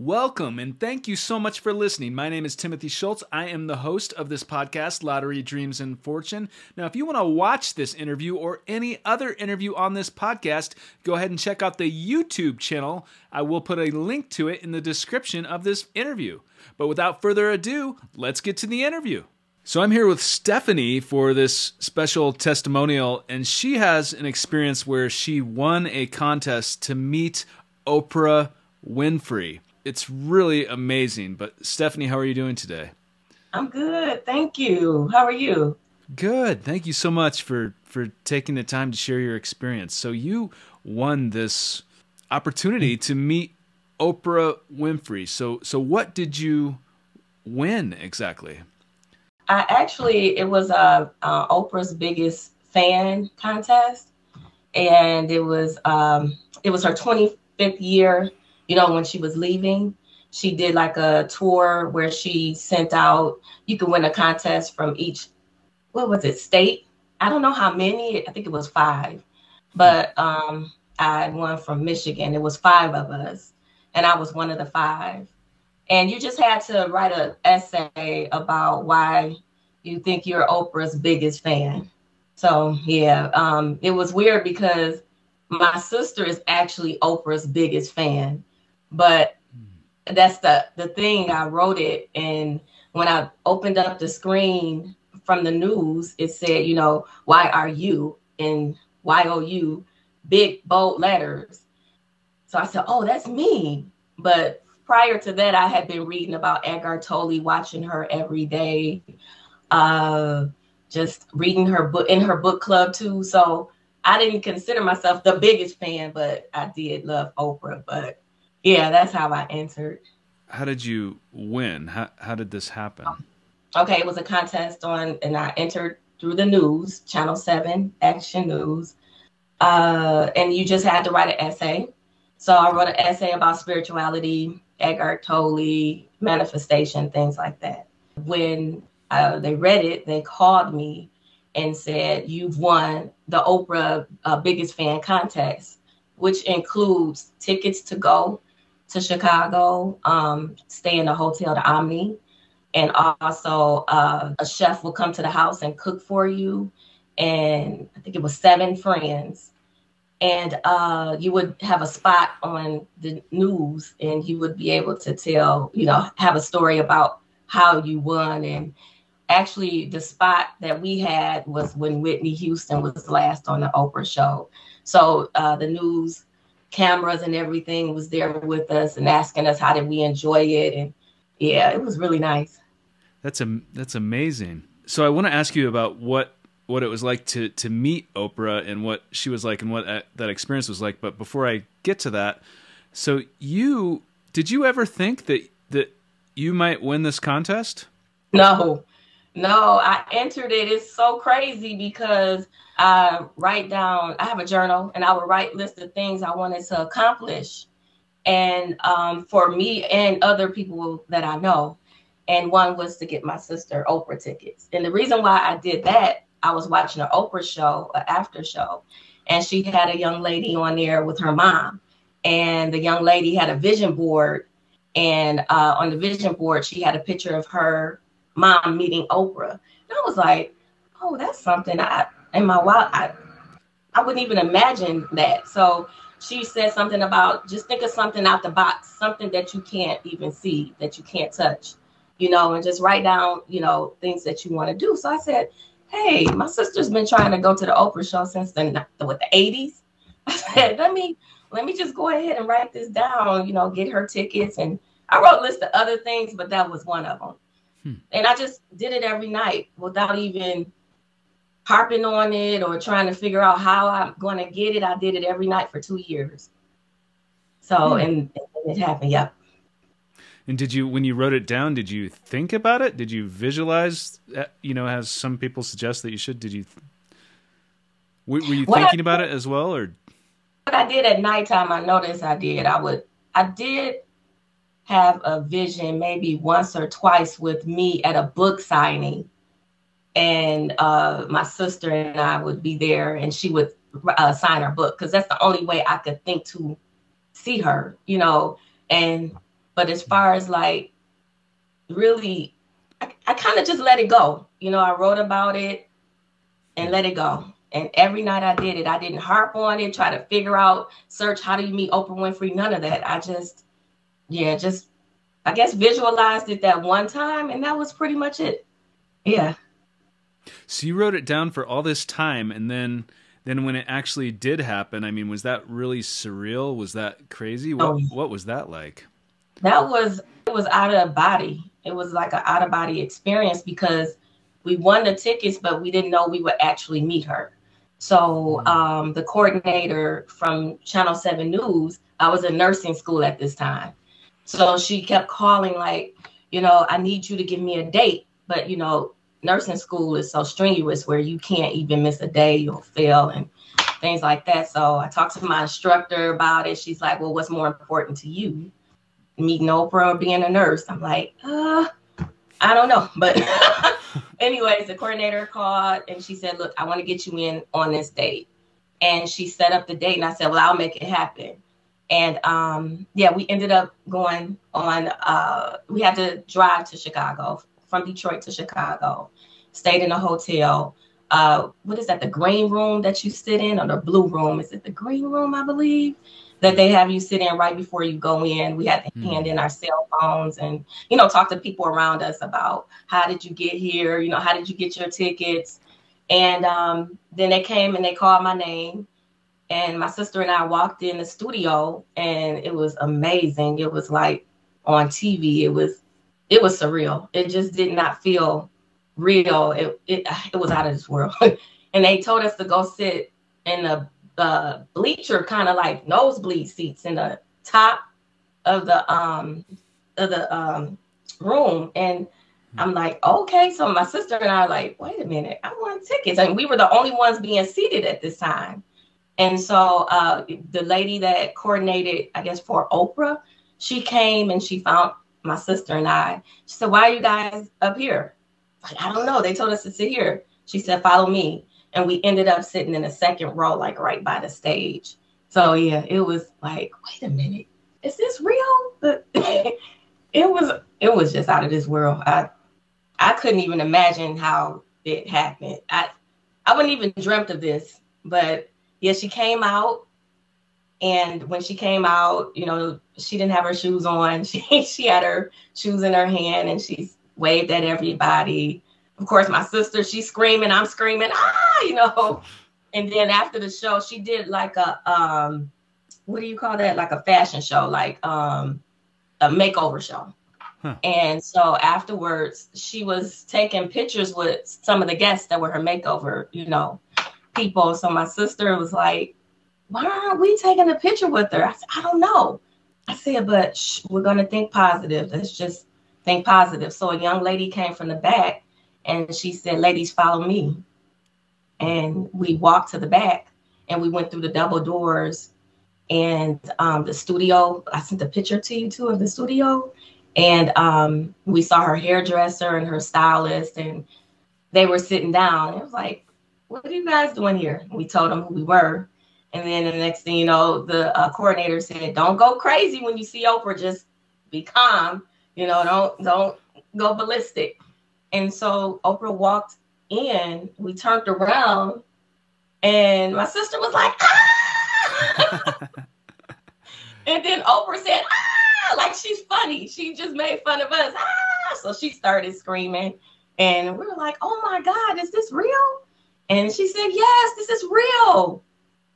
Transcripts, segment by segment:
Welcome and thank you so much for listening. My name is Timothy Schultz. I am the host of this podcast, Lottery Dreams and Fortune. Now, if you want to watch this interview or any other interview on this podcast, go ahead and check out the YouTube channel. I will put a link to it in the description of this interview. But without further ado, let's get to the interview. So, I'm here with Stephanie for this special testimonial, and she has an experience where she won a contest to meet Oprah Winfrey it's really amazing. But Stephanie, how are you doing today? I'm good, thank you. How are you? Good. Thank you so much for for taking the time to share your experience. So you won this opportunity to meet Oprah Winfrey. So so what did you win exactly? I actually it was uh, uh Oprah's biggest fan contest, and it was um it was her 25th year you know, when she was leaving, she did like a tour where she sent out, you could win a contest from each, what was it, state? I don't know how many, I think it was five, but um, I won from Michigan. It was five of us, and I was one of the five. And you just had to write an essay about why you think you're Oprah's biggest fan. So yeah, um, it was weird because my sister is actually Oprah's biggest fan. But that's the the thing. I wrote it, and when I opened up the screen from the news, it said, you know, why are you in Y O U, big bold letters. So I said, oh, that's me. But prior to that, I had been reading about Eckhart Tolle, watching her every day, uh, just reading her book in her book club too. So I didn't consider myself the biggest fan, but I did love Oprah. But yeah, that's how I entered. How did you win? How how did this happen? Okay, it was a contest on, and I entered through the news, Channel Seven, Action News, uh, and you just had to write an essay. So I wrote an essay about spirituality, Eckhart Tolle, manifestation, things like that. When uh, they read it, they called me and said, "You've won the Oprah uh, Biggest Fan Contest, which includes tickets to go to Chicago, um, stay in the hotel, the Omni, and also uh, a chef will come to the house and cook for you. And I think it was seven friends. And uh, you would have a spot on the news, and you would be able to tell, you know, have a story about how you won. And actually, the spot that we had was when Whitney Houston was last on the Oprah show. So uh, the news cameras and everything was there with us and asking us how did we enjoy it. And yeah it was really nice. That's a that's amazing. So i want to ask you about what what it was like to to meet oprah and what she was like and what that, that experience was like. But before i get to that so you did you ever think that that you might win this contest? No no i entered it it's so crazy because I write down, I have a journal and I would write list of things I wanted to accomplish. And um, for me and other people that I know. And one was to get my sister Oprah tickets. And the reason why I did that, I was watching an Oprah show, an after show, and she had a young lady on there with her mom. And the young lady had a vision board. And uh, on the vision board, she had a picture of her mom meeting Oprah. And I was like, oh, that's something I in my wild I I wouldn't even imagine that. So she said something about just think of something out the box, something that you can't even see, that you can't touch, you know, and just write down, you know, things that you want to do. So I said, Hey, my sister's been trying to go to the Oprah show since the what the 80s. I said, let me let me just go ahead and write this down, you know, get her tickets. And I wrote a list of other things, but that was one of them. Hmm. And I just did it every night without even harping on it or trying to figure out how I'm going to get it. I did it every night for two years. So, hmm. and, and, it happened. Yep. And did you, when you wrote it down, did you think about it? Did you visualize, uh, you know, as some people suggest that you should, did you, were, were you what thinking I, about it as well? Or what I did at nighttime, I noticed I did, I would, I did have a vision maybe once or twice with me at a book signing and uh, my sister and I would be there, and she would uh, sign her book because that's the only way I could think to see her, you know. And But as far as like really, I, I kind of just let it go. You know, I wrote about it and let it go. And every night I did it, I didn't harp on it, try to figure out, search how do you meet Oprah Winfrey, none of that. I just, yeah, just, I guess visualized it that one time, and that was pretty much it. Yeah. So you wrote it down for all this time, and then then when it actually did happen, I mean, was that really surreal? Was that crazy? What oh, what was that like? That was it was out of body. It was like an out of body experience because we won the tickets, but we didn't know we would actually meet her. So mm. um, the coordinator from Channel Seven News, I was in nursing school at this time, so she kept calling like, you know, I need you to give me a date, but you know, nursing school is so strenuous where you can't even miss a day, you'll fail and things like that. So I talked to my instructor about it. She's like, Well, what's more important to you? Meeting Oprah or being a nurse? I'm like, uh, I don't know. But anyways, the coordinator called and she said, Look, I want to get you in on this date. And she set up the date and I said, Well, I'll make it happen. And um, yeah, we ended up going on uh, we had to drive to Chicago from Detroit to Chicago, stayed in a hotel. Uh, what is that? The green room that you sit in, or the blue room? Is it the green room? I believe that they have you sit in right before you go in. We had to mm. hand in our cell phones and you know talk to people around us about how did you get here? You know, how did you get your tickets? And um, then they came and they called my name. And my sister and I walked in the studio, and it was amazing. It was like on TV. It was it was surreal. It just did not feel real. It it, it was out of this world. and they told us to go sit in the bleacher, kind of like nosebleed seats in the top of the um of the um room. And I'm like, okay. So my sister and I are like, wait a minute, I want tickets. And we were the only ones being seated at this time. And so uh, the lady that coordinated, I guess, for Oprah, she came and she found my sister and I. She said, Why are you guys up here? Like, I don't know. They told us to sit here. She said, Follow me. And we ended up sitting in the second row, like right by the stage. So yeah, it was like, wait a minute, is this real? It was it was just out of this world. I I couldn't even imagine how it happened. I I wouldn't even dreamt of this. But yeah, she came out and when she came out, you know, she didn't have her shoes on. She she had her shoes in her hand and she waved at everybody. Of course, my sister, she's screaming, I'm screaming, ah, you know. And then after the show, she did like a um what do you call that? Like a fashion show, like um a makeover show. Huh. And so afterwards, she was taking pictures with some of the guests that were her makeover, you know, people. So my sister was like, why aren't we taking a picture with her? I said, I don't know. I said, but shh, we're going to think positive. Let's just think positive. So a young lady came from the back and she said, ladies, follow me. And we walked to the back and we went through the double doors and um, the studio. I sent a picture to you too of the studio. And um, we saw her hairdresser and her stylist, and they were sitting down. It was like, what are you guys doing here? We told them who we were. And then the next thing you know, the uh, coordinator said, "Don't go crazy when you see Oprah. Just be calm. You know, don't don't go ballistic." And so Oprah walked in. We turned around, and my sister was like, "Ah!" and then Oprah said, "Ah!" Like she's funny. She just made fun of us. Ah! So she started screaming, and we were like, "Oh my God, is this real?" And she said, "Yes, this is real."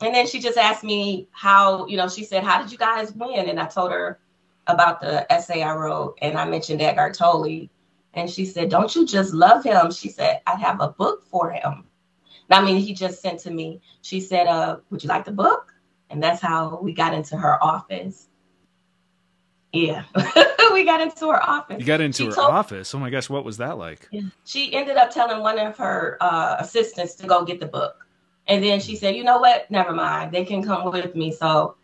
and then she just asked me how, you know, she said, How did you guys win? And I told her about the essay I wrote and I mentioned Eckhart Tolle. And she said, Don't you just love him? She said, I have a book for him. I mean, he just sent to me. She said, uh, Would you like the book? And that's how we got into her office. Yeah, we got into her office. You got into she her told, office. Oh my gosh, what was that like? She ended up telling one of her uh, assistants to go get the book. And then she said, you know what? Never mind. They can come with me. So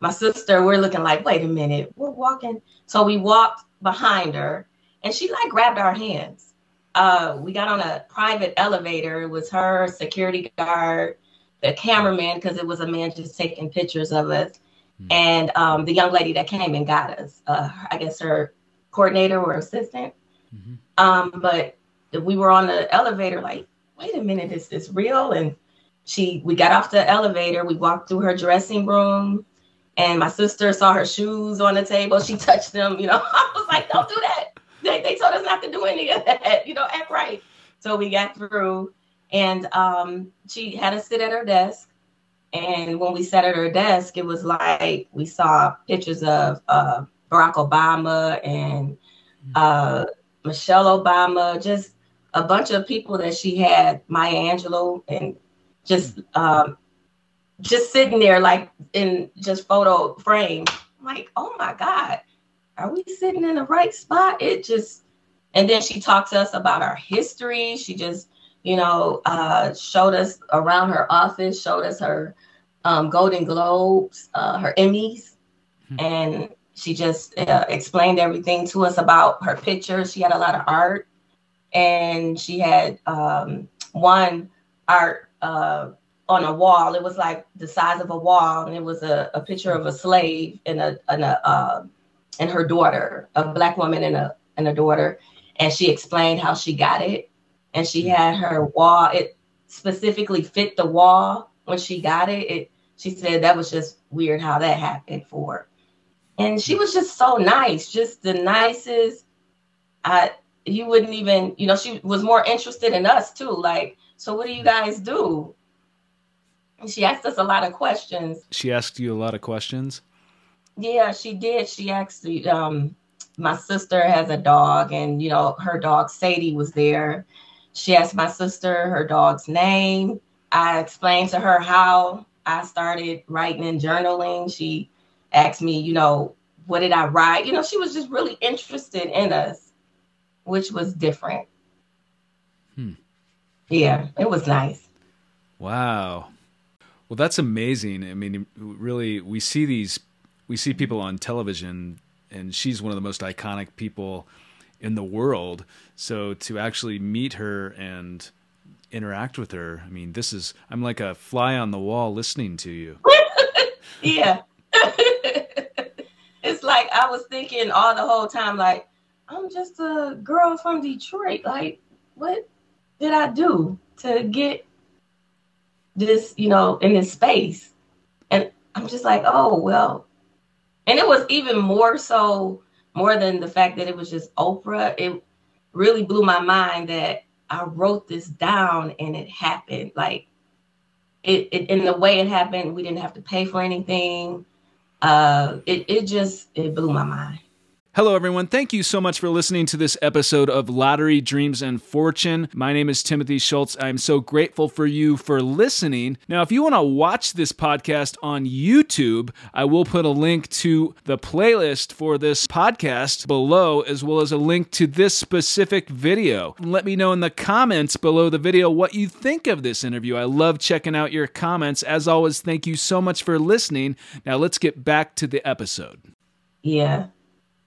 my sister, we're looking like, wait a minute, we're walking. So we walked behind her and she like grabbed our hands. Uh, we got on a private elevator. It was her, security guard, the cameraman, because it was a man just taking pictures of us. Mm-hmm. and um, the young lady that came and got us, uh, I guess her coordinator or assistant. Mm-hmm. Um, but we were on the elevator, like, wait a minute, is this real? And she, we got off the elevator, we walked through her dressing room, and my sister saw her shoes on the table. She touched them, you know. I was like, don't do that. They, they told us not to do any of that, you know, act right. So we got through, and um, she had us sit at her desk. And when we sat at her desk, it was like we saw pictures of uh, Barack Obama and uh, Michelle Obama, just a bunch of people that she had, Maya Angelou, and just um, just sitting there like in just photo frame. I'm like, oh my God, are we sitting in the right spot? It just, and then she talked to us about our history. She just, you know, uh, showed us around her office, showed us her um, Golden Globes, uh, her Emmys, hmm. and she just uh, explained everything to us about her pictures. She had a lot of art, and she had um, one art uh, on a wall. It was like the size of a wall, and it was a, a picture of a slave and a, and a uh, and her daughter, a black woman and a and a daughter, and she explained how she got it, and she had her wall. It specifically fit the wall when she got it. It she said that was just weird how that happened for her. And she was just so nice, just the nicest. I you wouldn't even, you know, she was more interested in us too. Like, so what do you guys do? And she asked us a lot of questions. She asked you a lot of questions? Yeah, she did. She asked um my sister has a dog and you know her dog Sadie was there. She asked my sister her dog's name. I explained to her how I started writing and journaling. She asked me, you know, what did I write? You know, she was just really interested in us, which was different. Hmm. Yeah, it was nice. Wow. Well, that's amazing. I mean, really, we see these, we see people on television, and she's one of the most iconic people in the world. So to actually meet her and interact with her, I mean, this is, I'm like a fly on the wall listening to you. yeah. it's like I was thinking all the whole time, like, I'm just a girl from Detroit. Like, what did I do to get this, you know, in this space? And I'm just like, oh, well. And it was even more so, more than the fact that it was just Oprah. It really blew my mind that I wrote this down and it happened. Like, it, it in the way it happened, we didn't have to pay for anything. Uh, it, it just, it blew my mind. Hello, everyone. Thank you so much for listening to this episode of Lottery, Dreams, and Fortune. My name is Timothy Schultz. I'm so grateful for you for listening. Now, if you want to watch this podcast on YouTube, I will put a link to the playlist for this podcast below, as well as a link to this specific video. Let me know in the comments below the video what you think of this interview. I love checking out your comments. As always, thank you so much for listening. Now, let's get back to the episode. Yeah.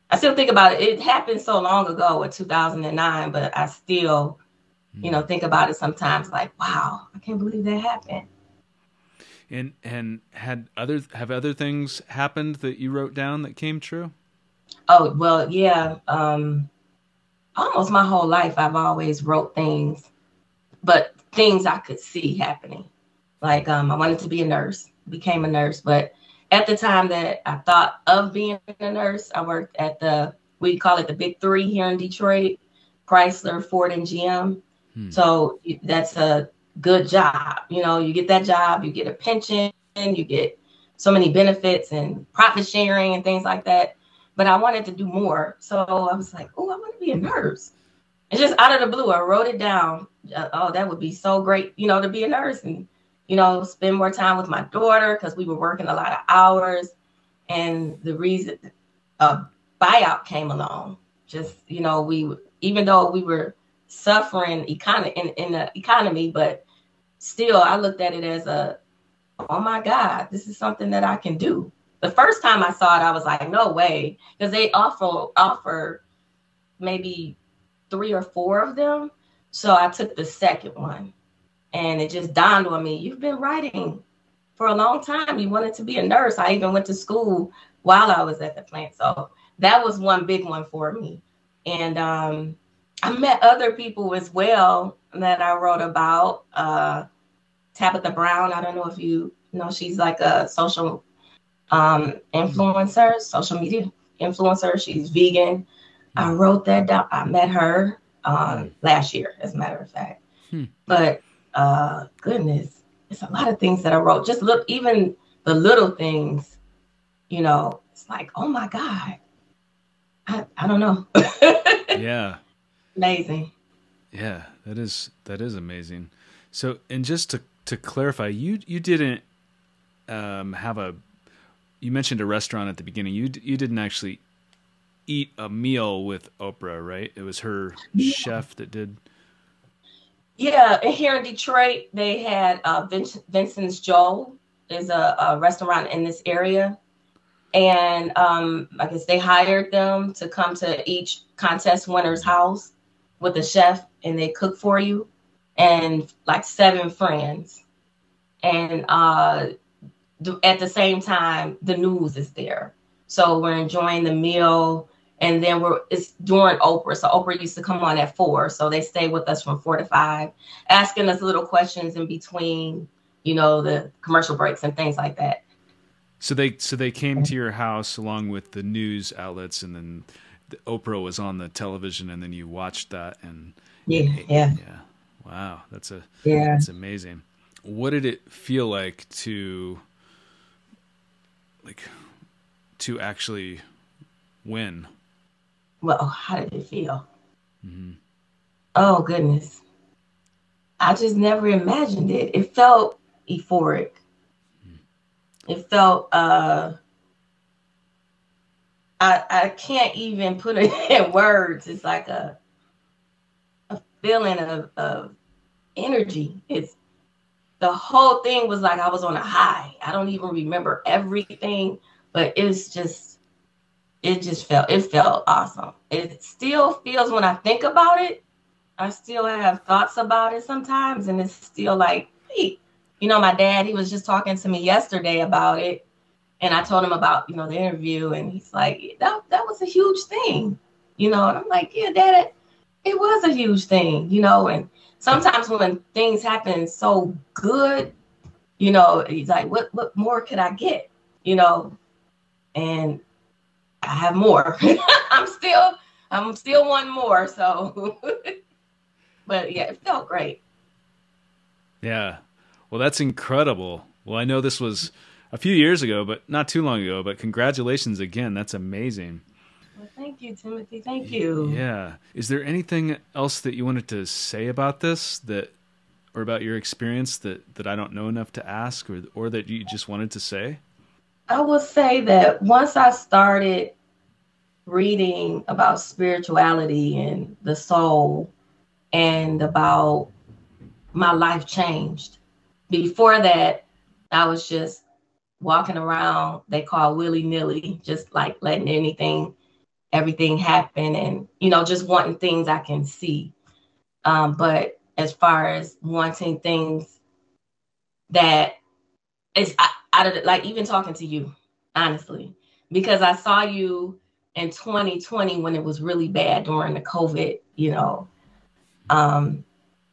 I still think about it. It happened so long ago in 2009, but I still, you know, think about it sometimes. Like, wow, I can't believe that happened. And and had other have other things happened that you wrote down that came true? Oh well, yeah. Um, almost my whole life, I've always wrote things, but things I could see happening. Like um, I wanted to be a nurse, became a nurse, but at the time that I thought of being a nurse, I worked at the we call it the big three here in Detroit, Chrysler, Ford, and GM. Hmm. So that's a good job. You know, you get that job, you get a pension, you get so many benefits and profit sharing and things like that. But I wanted to do more. So I was like, oh, I want to be a nurse. And just out of the blue, I wrote it down. Uh, oh, that would be so great, you know, to be a nurse. And you know, spend more time with my daughter because we were working a lot of hours. And the reason a buyout came along, just, you know, we, even though we were suffering econ- in, in the economy, but still I looked at it as a, oh my God, this is something that I can do. The first time I saw it, I was like, no way. Because they offer offer maybe three or four of them. So I took the second one and it just dawned on me you've been writing for a long time. you wanted to be a nurse. I even went to school while I was at the plant. So that was one big one for me. And um, I met other people as well that I wrote about. Uh, Tabitha Brown. I don't know if you know, she's like a social um, influencer, social media influencer. She's vegan. I wrote that down. I met her um, last year, as a matter of fact. Hmm. But uh, goodness, it's a lot of things that I wrote. Just look, even the little things, you know, it's like, oh my God. I, I don't know. yeah. Amazing. Yeah, that is that is amazing. So, and just to to clarify, you you didn't um, have a. You mentioned a restaurant at the beginning. You you didn't actually eat a meal with Oprah, right? It was her yeah. chef that did. Yeah, here in Detroit, they had uh, Vin- Vincent's Joe is a, a, restaurant in this area, and um, I guess they hired them to come to each contest winner's house with a chef, and they cook for you, and like seven friends, and uh, at the same time, the news is there. So we're enjoying the meal. And then we're it's during Oprah. So Oprah used to come on at four. So they stay with us from four to five, asking us little questions in between, you know, the commercial breaks and things like that. So they so they came to your house along with the news outlets and then the Oprah was on the television and then you watched that and yeah, yeah. Yeah. Wow. That's a yeah. That's amazing. What did it feel like to like to actually win? Well, how did it feel? Mm-hmm. Oh goodness, I just never imagined it. It felt euphoric. Mm-hmm. It felt uh, I I can't even put it in words. It's like a a feeling of of energy. It's the whole thing was like I was on a high. I don't even remember everything, but it's just it just felt it felt awesome. It still feels when I think about it, I still have thoughts about it sometimes, and it's still like, hey, you know, my dad, he was just talking to me yesterday about it, and I told him about, you know, the interview, and he's like, that that was a huge thing, you know, and I'm like, yeah, dad, it, it was a huge thing, you know, and sometimes when things happen so good, you know, he's like, what what more could I get? You know, and I have more. I'm still I'm still one more. So but yeah, it felt great. Yeah. Well, that's incredible. Well, I know this was a few years ago, but not too long ago, but congratulations again. That's amazing. Thank you, Timothy. Thank you. Yeah. Is there anything else that you wanted to say about this that or about your experience that that I don't know enough to ask or or that you just wanted to say? I will say that once I started reading about spirituality and the soul and about my life changed. Before that, I was just walking around, they call willy nilly, just like letting anything everything happen and you know just wanting things i can see um, but as far as wanting things that is out of like even talking to you honestly because i saw you in 2020 when it was really bad during the covid you know um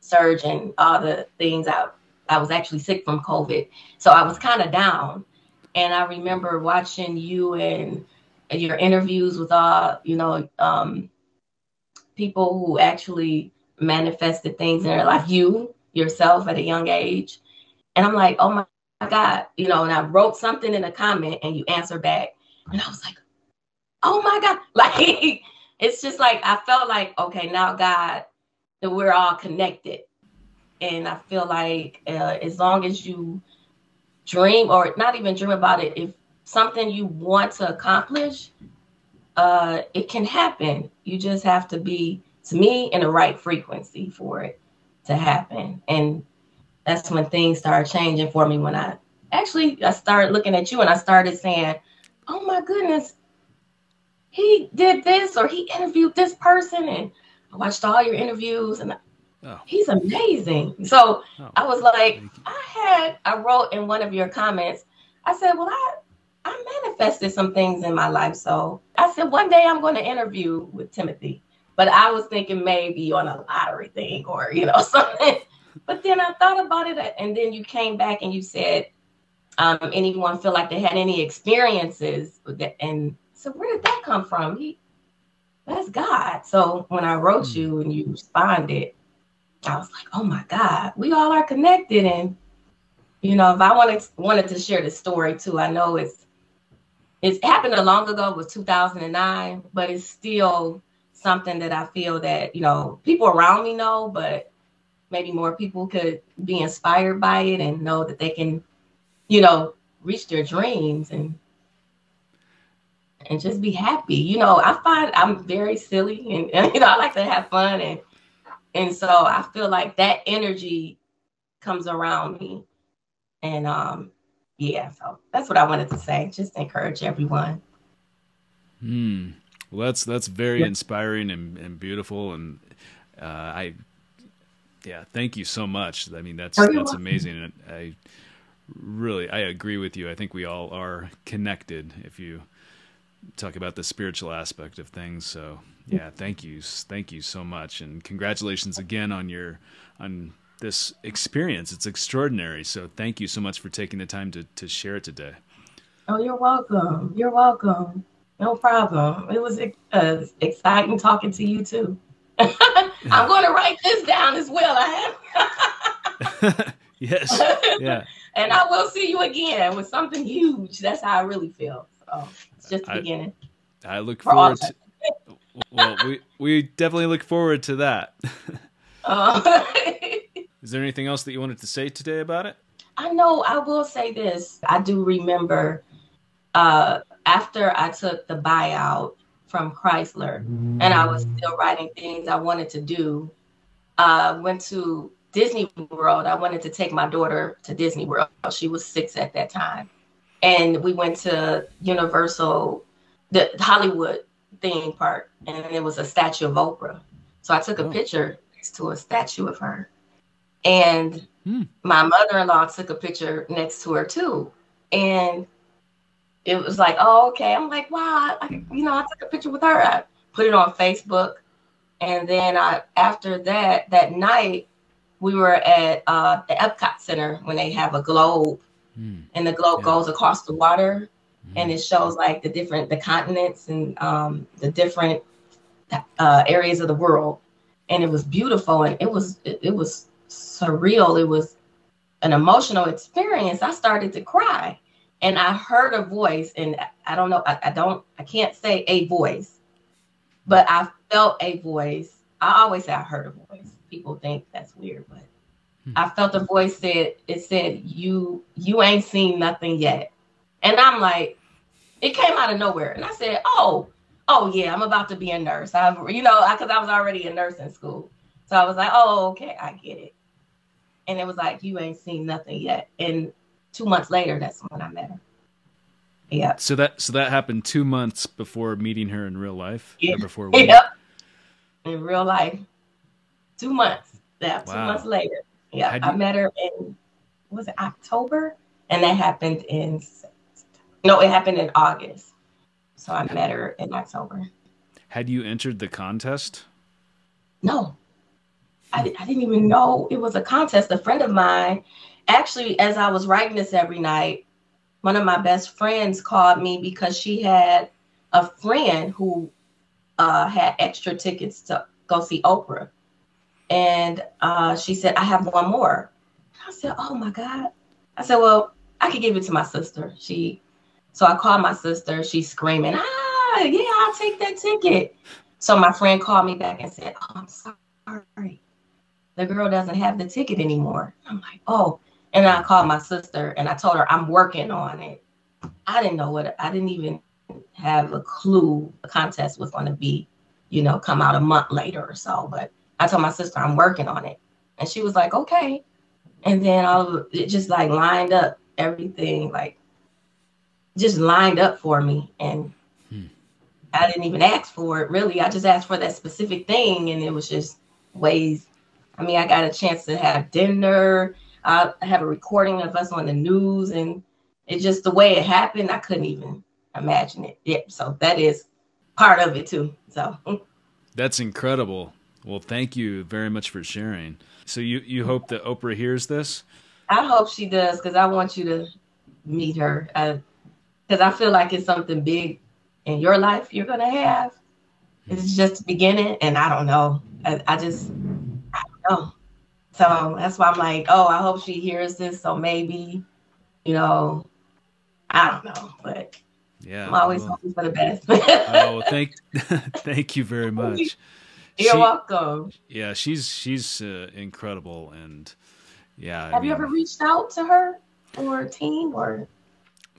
surge and all the things i i was actually sick from covid. So i was kind of down. And i remember watching you and your interviews with all you know um, people who actually manifested things in their life you yourself at a young age. And i'm like oh my god you know and i wrote something in a comment and you answered back and i was like oh my god like it's just like i felt like okay now god that we're all connected and i feel like uh, as long as you dream or not even dream about it if something you want to accomplish, uh, it can happen. You just have to be, to me, in the right frequency for it to happen. And that's when things started changing for me. When I actually I started looking at you and I started saying, "Oh my goodness, he did this or he interviewed this person," and I watched all your interviews and oh. he's amazing. So oh. I was like, I had, I wrote in one of your comments, I said, well, I, I manifested some things in my life. So I said, one day I'm going to interview with Timothy. But I was thinking maybe on a lottery thing or, you know, something. But then I thought about it. And then you came back and you said, um, anyone feel like they had any experiences and so where did that come from? He, that's God. So when I wrote mm. you and you responded, I was like, oh my God, we all are connected. And you know, if I wanted wanted to share the story too, I know it's it's happened a long ago. It was 2009, but it's still something that I feel that you know people around me know, but maybe more people could be inspired by it and know that they can, you know, reach their dreams and and just be happy. You know, I find I'm very silly and, and, you know, I like to have fun and and so I feel like that energy comes around me. And um yeah, so that's what I wanted to say. Just encourage everyone. Hmm. Well, that's that's very yeah. inspiring and, and beautiful and uh, I yeah, thank you so much. I mean, that's that's amazing. I really I agree with you. I think we all are connected if you talk about the spiritual aspect of things. So yeah, thank you, thank you so much, and congratulations again on your on this experience. It's extraordinary. So thank you so much for taking the time to to share it today. Oh, you're welcome. You're welcome. No problem. It was uh, exciting talking to you too. I'm going to write this down as well. I have. yes. Yeah. and I will see you again with something huge. That's how I really feel. So it's just the I, beginning. I look forward to. well, we we definitely look forward to that. uh, Is there anything else that you wanted to say today about it? I know. I will say this. I do remember uh, after I took the buyout from Chrysler, and I was still writing things I wanted to do. Uh, went to Disney World. I wanted to take my daughter to Disney World. She was six at that time, and we went to Universal, the Hollywood theme park, and it was a statue of Oprah. So I took a oh. picture next to a statue of her, and hmm. my mother-in-law took a picture next to her too, and it was like, oh, okay. I'm like, wow, I, you know, I took a picture with her. I put it on Facebook. And then I, after that, that night, we were at uh, the Epcot Center when they have a globe, mm. and the globe yeah. goes across the water, mm. and it shows like the different the continents and um, the different uh, areas of the world, and it was beautiful, and it was it, it was surreal. It was an emotional experience. I started to cry and I heard a voice, and I don't know, I, I, don't, I can't say a voice, but I felt a voice. I always say I heard a voice. People think that's weird, but hmm. I felt a voice said it said you you ain't seen nothing yet, and I'm like, it came out of nowhere, and I said, oh, oh yeah, I'm about to be a nurse. I, have you know, because I, I was already a nurse in nursing school, so I was like, oh okay, I get it, and it was like you ain't seen nothing yet, and two months later, that's when I met her. Yeah. So that so that happened two months before meeting her in real life. Yeah. before we... Yep. In real life, two months. Yeah. Wow. Two months later. Yeah. You... I met her in was it October, and that happened in no, it happened in August. So I met her in October. Had you entered the contest? No. I, I didn't even know it was a contest. A friend of mine actually, as I was writing this every night, one of my best friends called me because she had a friend who uh, had extra tickets to go see Oprah. And uh, she said, I have one more. I said, Oh my God. I said, Well, I could give it to my sister. She, so I called my sister. She's screaming, Ah, yeah, I'll take that ticket. So my friend called me back and said, Oh, I'm sorry. The girl doesn't have the ticket anymore. I'm like, Oh, and I called my sister and I told her I'm working on it. I didn't know what I didn't even have a clue the contest was going to be, you know, come out a month later or so. But I told my sister I'm working on it, and she was like, okay. And then all of it just like lined up everything, like just lined up for me, and hmm. I didn't even ask for it really. I just asked for that specific thing, and it was just ways I mean, I got a chance to have dinner. I have a recording of us on the news, and it just the way it happened. I couldn't even imagine it. Yeah, so that is part of it too. So that's incredible. Well, thank you very much for sharing. So you you hope that Oprah hears this? I hope she does because I want you to meet her. Uh, because I, I feel like it's something big in your life you're gonna have. It's just the beginning, and I don't know. I, I just I don't know. So that's why I'm like, oh, I hope she hears this. So maybe, you know, I don't know, but yeah, I'm always well, hoping for the best. oh, thank, thank you very much. You're she, welcome. Yeah, she's she's uh, incredible, and yeah. Have I mean, you ever reached out to her or a team or?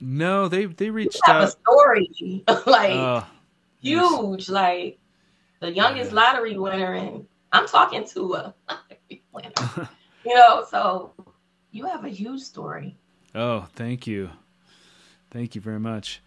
No, they they reached out. A story like uh, huge, yes. like the youngest yeah. lottery winner, and I'm talking to a winner. you know, so you have a huge story. Oh, thank you, thank you very much.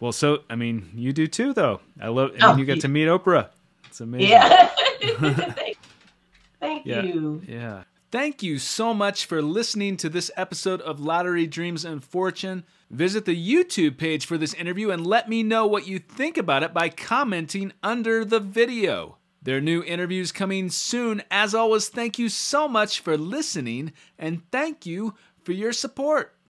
Well, so I mean, you do too, though. I love. and oh, you get to meet Oprah. It's amazing. Yeah. thank, thank yeah. you. Yeah. Thank you so much for listening to this episode of Lottery Dreams and Fortune. Visit the YouTube page for this interview and let me know what you think about it by commenting under the video. There are new interviews coming soon. As always, thank you so much for listening and thank you for your support.